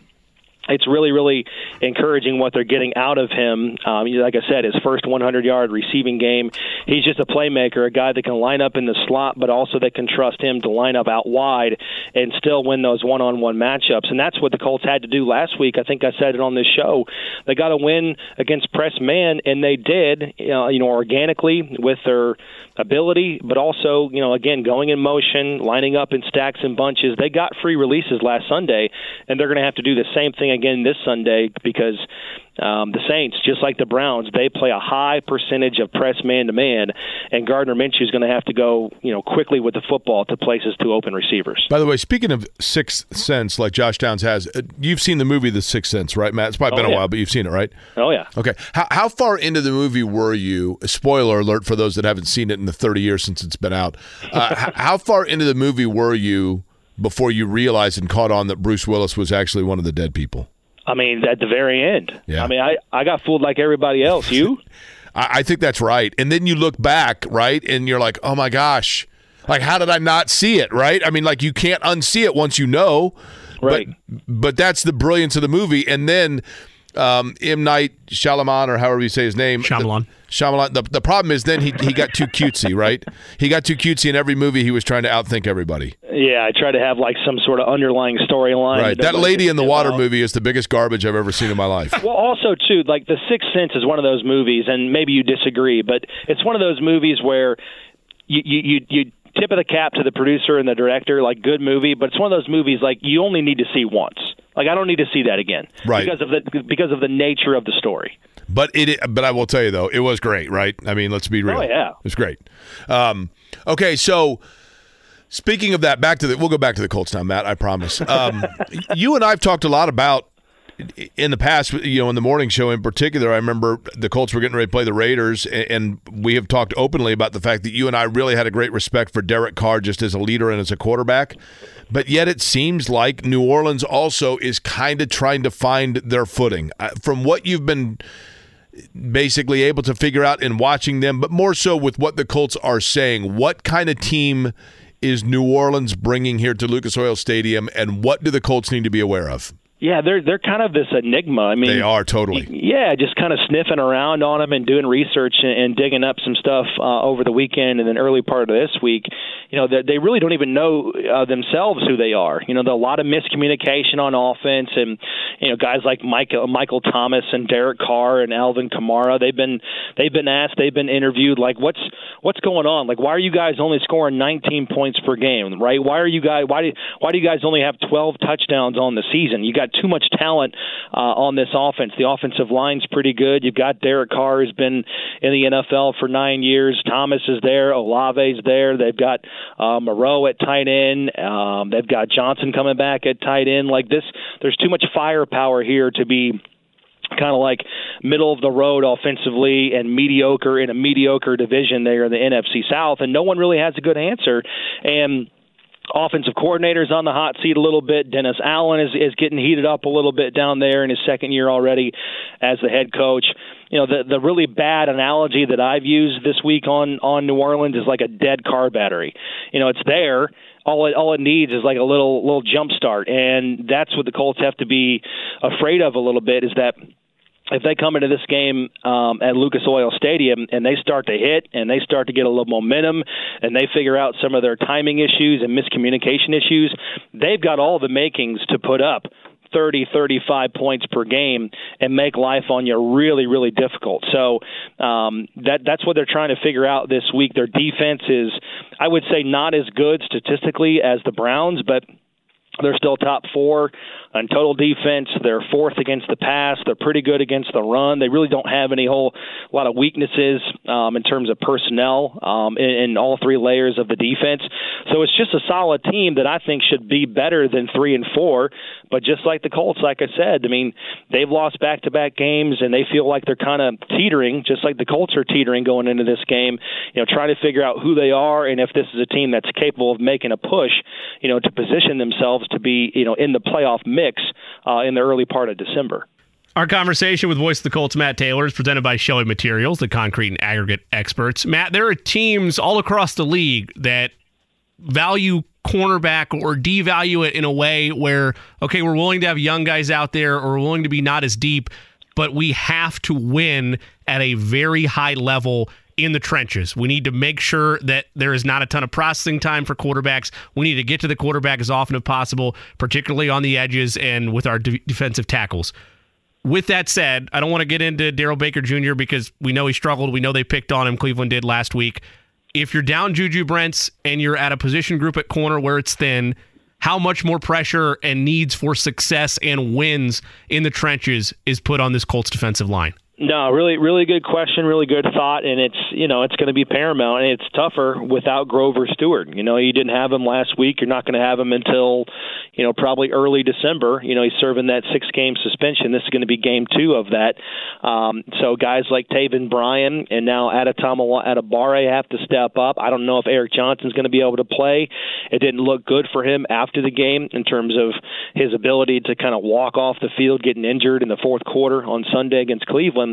it's really, really encouraging what they're getting out of him. Um, like I said, his first 100 yard receiving game. He's just a playmaker, a guy that can line up in the slot, but also that can trust him to line up out wide and still win those one on one matchups. And that's what the Colts had to do last week. I think I said it on this show. They got to win against press man, and they did, know, you know organically with their ability, but also, you know, again, going in motion, lining up in stacks and bunches. They got free releases last Sunday, and they're going to have to do the same thing again this Sunday because um, the Saints, just like the Browns, they play a high percentage of press man to man, and Gardner Minshew is going to have to go, you know, quickly with the football to places to open receivers. By the way, speaking of Sixth Sense, like Josh Downs has, uh, you've seen the movie The Sixth Sense, right, Matt? It's probably Oh, been a yeah. while, but you've seen it, right? Oh yeah. Okay. How, how far into the movie were you? Spoiler alert for those that haven't seen it in the 30 years since it's been out. Uh, how far into the movie were you before you realized and caught on that Bruce Willis was actually one of the dead people? I mean, at the very end. Yeah. I mean, I I got fooled like everybody else. You? I, I think that's right. And then you look back, right, and you're like, oh my gosh, like how did I not see it, right? I mean, like you can't unsee it once you know, Right. But but that's the brilliance of the movie. And then um, M Night Shyamalan or however you say his name, Shyamalan. The, Shyamalan. The, the problem is then he he got too cutesy, right? He got too cutesy in every movie. He was trying to outthink everybody. yeah, I try to have like some sort of underlying storyline. Right. That lady in the water out. movie is the biggest garbage I've ever seen in my life. Well, also too, like The Sixth Sense is one of those movies, and maybe you disagree, but it's one of those movies where you you you, you tip of the cap to the producer and the director, like good movie, but it's one of those movies like you only need to see once. Like I don't need to see that again, Right. Because of the because of the nature of the story. But it, but I will tell you though, it was great, right? I mean, let's be real. Oh, yeah. it was great. Um, okay, so speaking of that, back to the we'll go back to the Colts now, Matt. I promise. Um, you and I've talked a lot about in the past, you know, in the morning show in particular. I remember the Colts were getting ready to play the Raiders, and we have talked openly about the fact that you and I really had a great respect for Derek Carr just as a leader and as a quarterback. But yet, it seems like New Orleans also is kind of trying to find their footing. From what you've been basically able to figure out in watching them, but more so with what the Colts are saying. What kind of team is New Orleans bringing here to Lucas Oil Stadium, and what do the Colts need to be aware of? Yeah, they're they're kind of this enigma. I mean, they are totally. Yeah, just kind of sniffing around on them and doing research and, and digging up some stuff uh, over the weekend and then early part of this week. You know, they, they really don't even know uh, themselves who they are. You know, a lot of miscommunication on offense, and you know, guys like Michael Michael Thomas and Derek Carr and Alvin Kamara. They've been they've been asked, they've been interviewed. Like, what's what's going on? Like, why are you guys only scoring 19 points per game? Right? Why are you guys? Why do why do you guys only have 12 touchdowns on the season? You got got too much talent uh, on this offense. The offensive line's pretty good. You've got Derek Carr, who's been in the NFL for nine years. Thomas is there. Olave's there. They've got uh, Moreau at tight end. Um, they've got Johnson coming back at tight end. Like this, there's too much firepower here to be kind of like middle of the road offensively and mediocre in a mediocre division there in the NFC South, and no one really has a good answer. And offensive coordinators on the hot seat a little bit. Dennis Allen is, is getting heated up a little bit down there in his second year already as the head coach. You know, the the really bad analogy that I've used this week on on New Orleans is like a dead car battery. You know, it's there. All it all it needs is like a little little jump start, and that's what the Colts have to be afraid of a little bit. Is that if they come into this game um, at Lucas Oil Stadium and they start to hit and they start to get a little momentum and they figure out some of their timing issues and miscommunication issues, they've got all the makings to put up 30, 35 points per game and make life on you really, really difficult. So um, that that's what they're trying to figure out this week. Their defense is, I would say, not as good statistically as the Browns, but they're still top four on total defense. They're fourth against the pass. They're pretty good against the run. They really don't have any whole lot of weaknesses um, in terms of personnel um, in, in all three layers of the defense. So it's just a solid team that I think should be better than three and four. But just like the Colts, like I said, I mean they've lost back-to-back games and they feel like they're kind of teetering, just like the Colts are teetering going into this game. You know, trying to figure out who they are and if this is a team that's capable of making a push. You know, to position themselves to be you know in the playoff mix uh, in the early part of December. Our conversation with Voice of the Colts, Matt Taylor, is presented by Shelly Materials, the concrete and aggregate experts. Matt, there are teams all across the league that value cornerback or devalue it in a way where, okay, we're willing to have young guys out there or we're willing to be not as deep, but we have to win at a very high level in the trenches. We need to make sure that there is not a ton of processing time for quarterbacks. We need to get to the quarterback as often as possible, particularly on the edges and with our de- defensive tackles. With that said, I don't want to get into Darrell Baker Jr. because we know he struggled. We know they picked on him. Cleveland did last week. If you're down Juju Brents and you're at a position group at corner where it's thin, how much more pressure and needs for success and wins in the trenches is put on this Colts defensive line? No, really, really good question, really good thought, and it's you know it's going to be paramount, and it's tougher without Grover Stewart. You know, you didn't have him last week. You're not going to have him until you know probably early December. You know, he's serving that six game suspension. This is going to be game two of that. Um, so guys like Taven Bryan and now Adetomiwa Adebawore have to step up. I don't know if Eric Johnson's going to be able to play. It didn't look good for him after the game in terms of his ability to kind of walk off the field, getting injured in the fourth quarter on Sunday against Cleveland.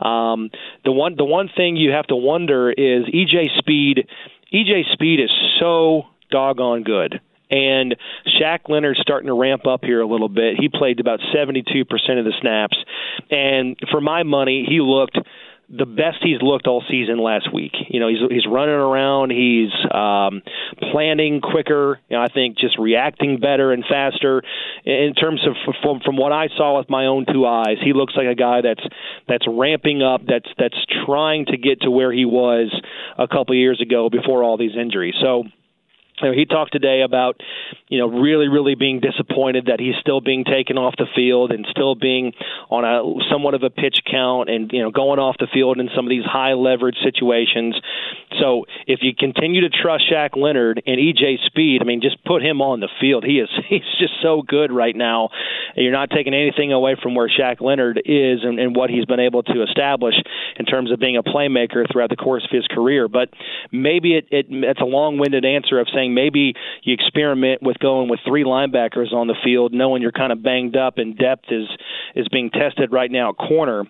Um, the one the one thing you have to wonder is EJ Speed. EJ Speed is so doggone good. And Shaq Leonard's starting to ramp up here a little bit. He played about 72% of the snaps. And for my money, he looked the best he's looked all season last week. You know, he's he's running around, he's um, planning quicker. You know, I think just reacting better and faster. In terms of from from what I saw with my own two eyes, he looks like a guy that's that's ramping up, that's that's trying to get to where he was a couple years ago before all these injuries. So you know, he talked today about, you know, really, really being disappointed that he's still being taken off the field and still being on a somewhat of a pitch count and you know going off the field in some of these high leverage situations. So if you continue to trust Shaq Leonard and EJ Speed, I mean, just put him on the field. He is he's just so good right now. You're not taking anything away from where Shaq Leonard is and, and what he's been able to establish in terms of being a playmaker throughout the course of his career. But maybe it, it it's a long-winded answer of saying maybe you experiment with going with three linebackers on the field, knowing you're kind of banged up and depth is is being tested right now corner.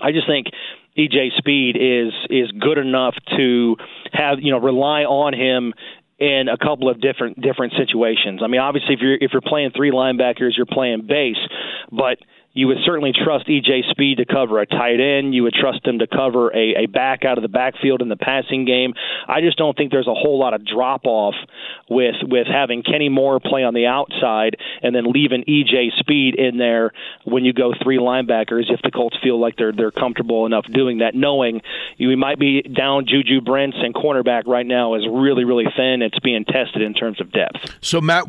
I just think EJ Speed is is good enough to have you know rely on him in a couple of different different situations. I mean, obviously, if you're if you're playing three linebackers, you're playing base, but you would certainly trust EJ Speed to cover a tight end. You would trust him to cover a, a back out of the backfield in the passing game. I just don't think there's a whole lot of drop off with with having Kenny Moore play on the outside and then leaving EJ Speed in there when you go three linebackers. If the Colts feel like they're they're comfortable enough doing that, knowing you might be down Juju Brents and cornerback right now is really really thin. It's being tested in terms of depth. So Matt.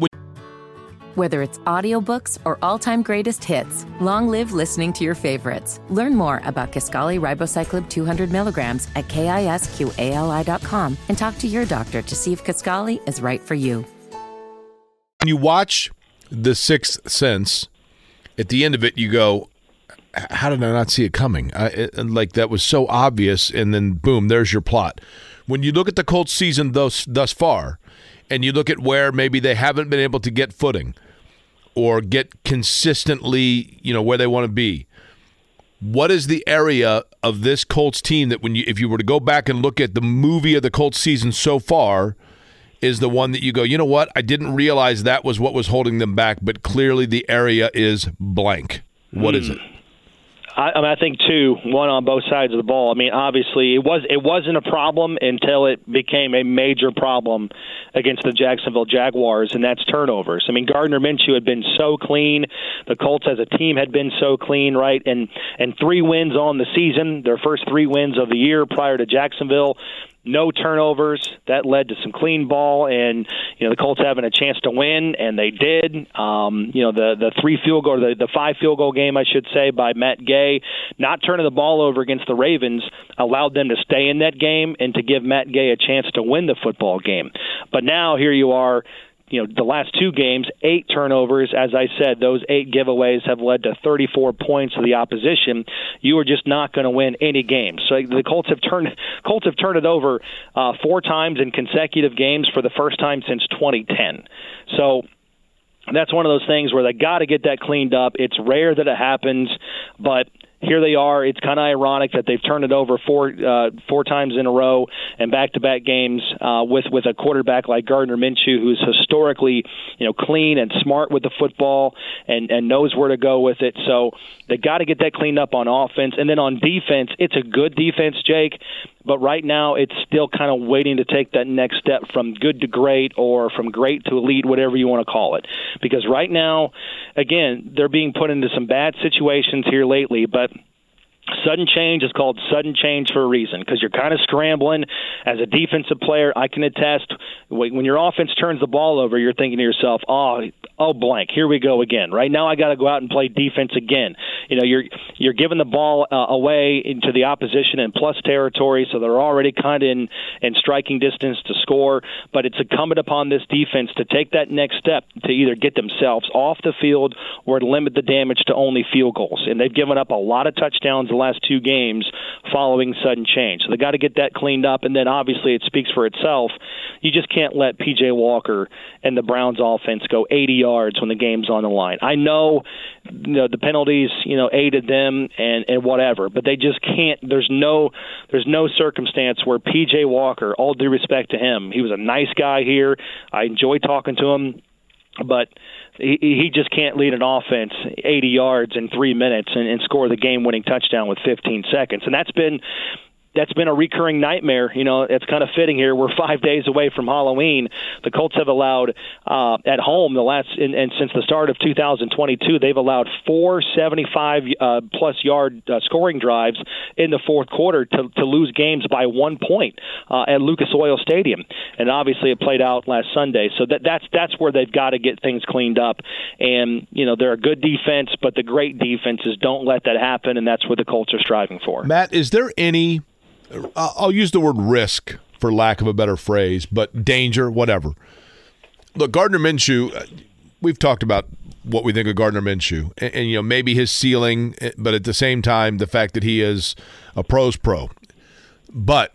Whether it's audiobooks or all-time greatest hits, long live listening to your favorites. Learn more about Kisqali Ribociclib 200 milligrams at kisqali.com and talk to your doctor to see if Kisqali is right for you. When you watch The Sixth Sense, at the end of it, you go, how did I not see it coming? I, it, like that was so obvious, and then boom, there's your plot. When you look at the Colts season thus thus far, and you look at where maybe they haven't been able to get footing, or get consistently, you know, where they want to be. What is the area of this Colts team that when you if you were to go back and look at the movie of the Colts season so far is the one that you go, you know what? I didn't realize that was what was holding them back, but clearly the area is blank. What mm. is it? I, I, mean, I think two, one on both sides of the ball. I mean, obviously it was it wasn't a problem until it became a major problem against the Jacksonville Jaguars, and that's turnovers. I mean, Gardner Minshew had been so clean, the Colts as a team had been so clean, right? And and three wins on the season, their first three wins of the year prior to Jacksonville no turnovers. That led to some clean ball, and you know the Colts having a chance to win, and they did. Um, you know the the three field goal, the the five field goal game, I should say, by Matt Gay, not turning the ball over against the Ravens, allowed them to stay in that game and to give Matt Gay a chance to win the football game. But now here you are you know the last two games, eight turnovers. As I said, those eight giveaways have led to 34 points of the opposition. You are just not going to win any games. So the Colts have turned Colts have turned it over uh, four times in consecutive games for the first time since 2010. So that's one of those things where they got to get that cleaned up. It's rare that it happens, but here they are. It's kind of ironic that they've turned it over four uh, four times in a row and back to back games uh, with with a quarterback like Gardner Minshew, who's historically you know clean and smart with the football and and knows where to go with it. So they got to get that cleaned up on offense, and then on defense, it's a good defense, Jake. But right now, it's still kind of waiting to take that next step from good to great or from great to elite, whatever you want to call it. Because right now, again, they're being put into some bad situations here lately, but Sudden change is called sudden change for a reason because you're kind of scrambling. As a defensive player, I can attest when your offense turns the ball over, you're thinking to yourself, "Oh, oh, blank, here we go again." Right now, I got to go out and play defense again. You know, you're you're giving the ball uh, away into the opposition in plus territory, so they're already kind of in in striking distance to score. But it's incumbent upon this defense to take that next step to either get themselves off the field or limit the damage to only field goals. And they've given up a lot of touchdowns the last two games following sudden change. So they got to get that cleaned up, and then obviously it speaks for itself. You just can't let PJ Walker and the Browns offense go 80 yards when the game's on the line. I know, you know the penalties, you know, aided them and and whatever, but they just can't. There's no there's no circumstance where PJ Walker, all due respect to him, he was a nice guy here. I enjoy talking to him but he, he just can't lead an offense 80 yards in three minutes and, and score the game-winning touchdown with 15 seconds. And that's been that's been a recurring nightmare. You know, it's kind of fitting here. We're five days away from Halloween. The Colts have allowed uh, at home the last and, and since the start of 2022, they've allowed four 75 uh, plus yard uh, scoring drives in the fourth quarter to, to lose games by one point uh, at Lucas Oil Stadium, and obviously it played out last Sunday. So that that's that's where they've got to get things cleaned up. And you know, they're a good defense, but the great defenses don't let that happen, and that's what the Colts are striving for. Matt, is there any I'll use the word risk for lack of a better phrase, but danger, whatever. Look, Gardner Minshew, uh, we've talked about what we think of Gardner Minshew, and, and, you know maybe his ceiling, eh, but at the same time, the fact that he is a pros pro. But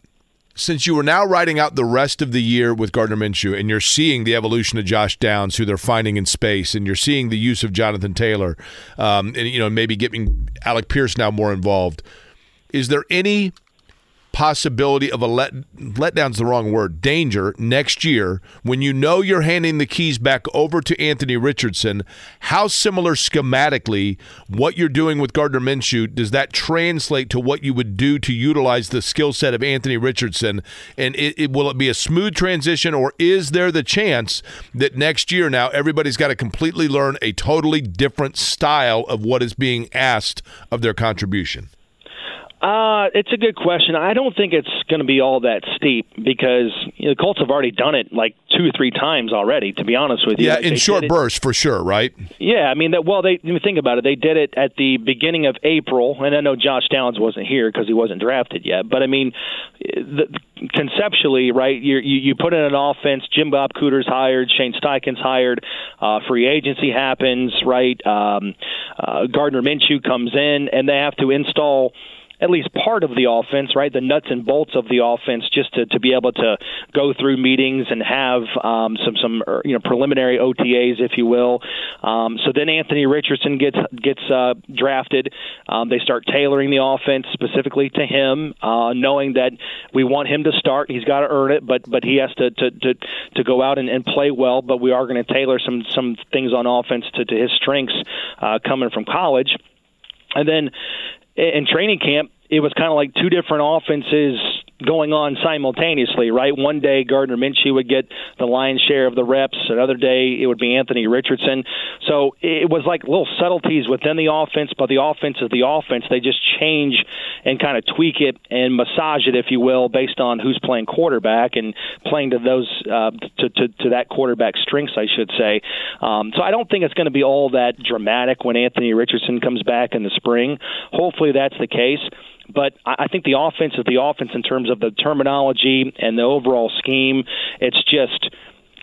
since you are now writing out the rest of the year with Gardner Minshew, and you're seeing the evolution of Josh Downs, who they're finding in space, and you're seeing the use of Jonathan Taylor, um, and you know maybe getting Alec Pierce now more involved. Is there any possibility of a let letdown's the wrong word danger next year when you know you're handing the keys back over to Anthony Richardson. How similar schematically what you're doing with Gardner Minshew does that translate to what you would do to utilize the skill set of Anthony Richardson? And it, it, will it be a smooth transition or is there the chance that next year now everybody's got to completely learn a totally different style of what is being asked of their contribution uh, it's a good question. I don't think it's going to be all that steep because you know, the Colts have already done it like two or three times already. To be honest with you, yeah, like in short bursts for sure, right? Yeah, I mean that. Well, they think about it. They did it at the beginning of April, and I know Josh Downs wasn't here because he wasn't drafted yet. But I mean, the, conceptually, right? you you put in an offense. Jim Bob Cooter's hired. Shane Steichen's hired. Uh, free agency happens, right? Um, uh, Gardner Minshew comes in, and they have to install at least part of the offense, right? The nuts and bolts of the offense, just to, to be able to go through meetings and have um, some some er, you know preliminary OTAs, if you will. Um, so then Anthony Richardson gets gets uh, drafted. Um, they start tailoring the offense specifically to him, uh, knowing that we want him to start. He's got to earn it, but but he has to to to, to go out and, and play well. But we are going to tailor some some things on offense to, to his strengths uh, coming from college. And then in training camp, it was kind of like two different offenses going on simultaneously, right? One day Gardner Minshew would get the lion's share of the reps. Another day it would be Anthony Richardson. So it was like little subtleties within the offense, but the offense is the offense. They just change and kind of tweak it and massage it, if you will, based on who's playing quarterback and playing to those uh, to, to to that quarterback strengths, I should say. Um, so I don't think it's going to be all that dramatic when Anthony Richardson comes back in the spring. Hopefully that's the case. But I think the offense is the offense in terms of the terminology and the overall scheme. It's just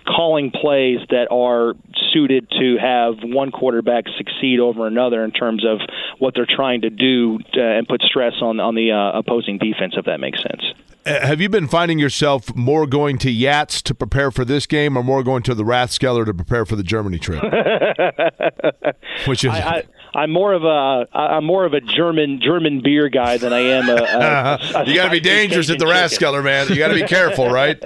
calling plays that are suited to have one quarterback succeed over another in terms of what they're trying to do to, uh, and put stress on on the uh, opposing defense, if that makes sense. Uh, have you been finding yourself more going to Yats to prepare for this game, or more going to the Rathskeller to prepare for the Germany trip? Which is I, I, I'm more of a I'm more of a German German beer guy than I am a. a, a you got to be dangerous at the Rathskeller, man. You got to be careful, right?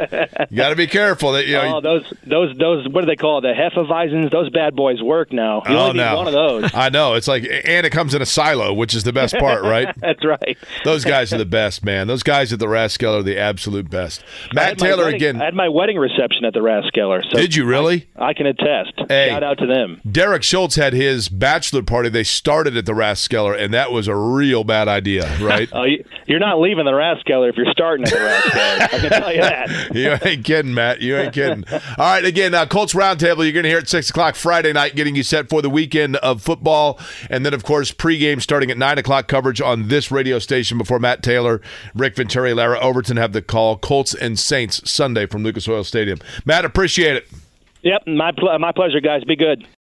You got to be careful that you know. Oh, those those those what do they call it? The Hefeweizens. Those bad boys work now. You oh, only no. one of those. I know. It's like and it comes in a silo, which is the best part, right? That's right. Those guys are the best, man. Those guys at the Rathskeller are the absolute best. Matt Taylor wedding, again. I had my wedding reception at the Rathskeller. So Did you really? I, I can attest. Hey, Shout out to them. Derek Schultz had his bachelor party. They started at the Rathskeller, and that was a real bad idea, right? oh, you're not leaving the Rathskeller if you're starting at the Rathskeller. I can tell you that. you ain't kidding, Matt. You ain't kidding. All right, again, uh, Colts Roundtable. You're going to hear at six o'clock Friday night, getting you set for the weekend of football, and then of course pregame starting at nine o'clock coverage on this radio station before Matt Taylor, Rick Venturi, Larra Overton have the call. Colts and Saints Sunday from Lucas Oil Stadium. Matt, appreciate it. Yep, my my pleasure, guys. Be good.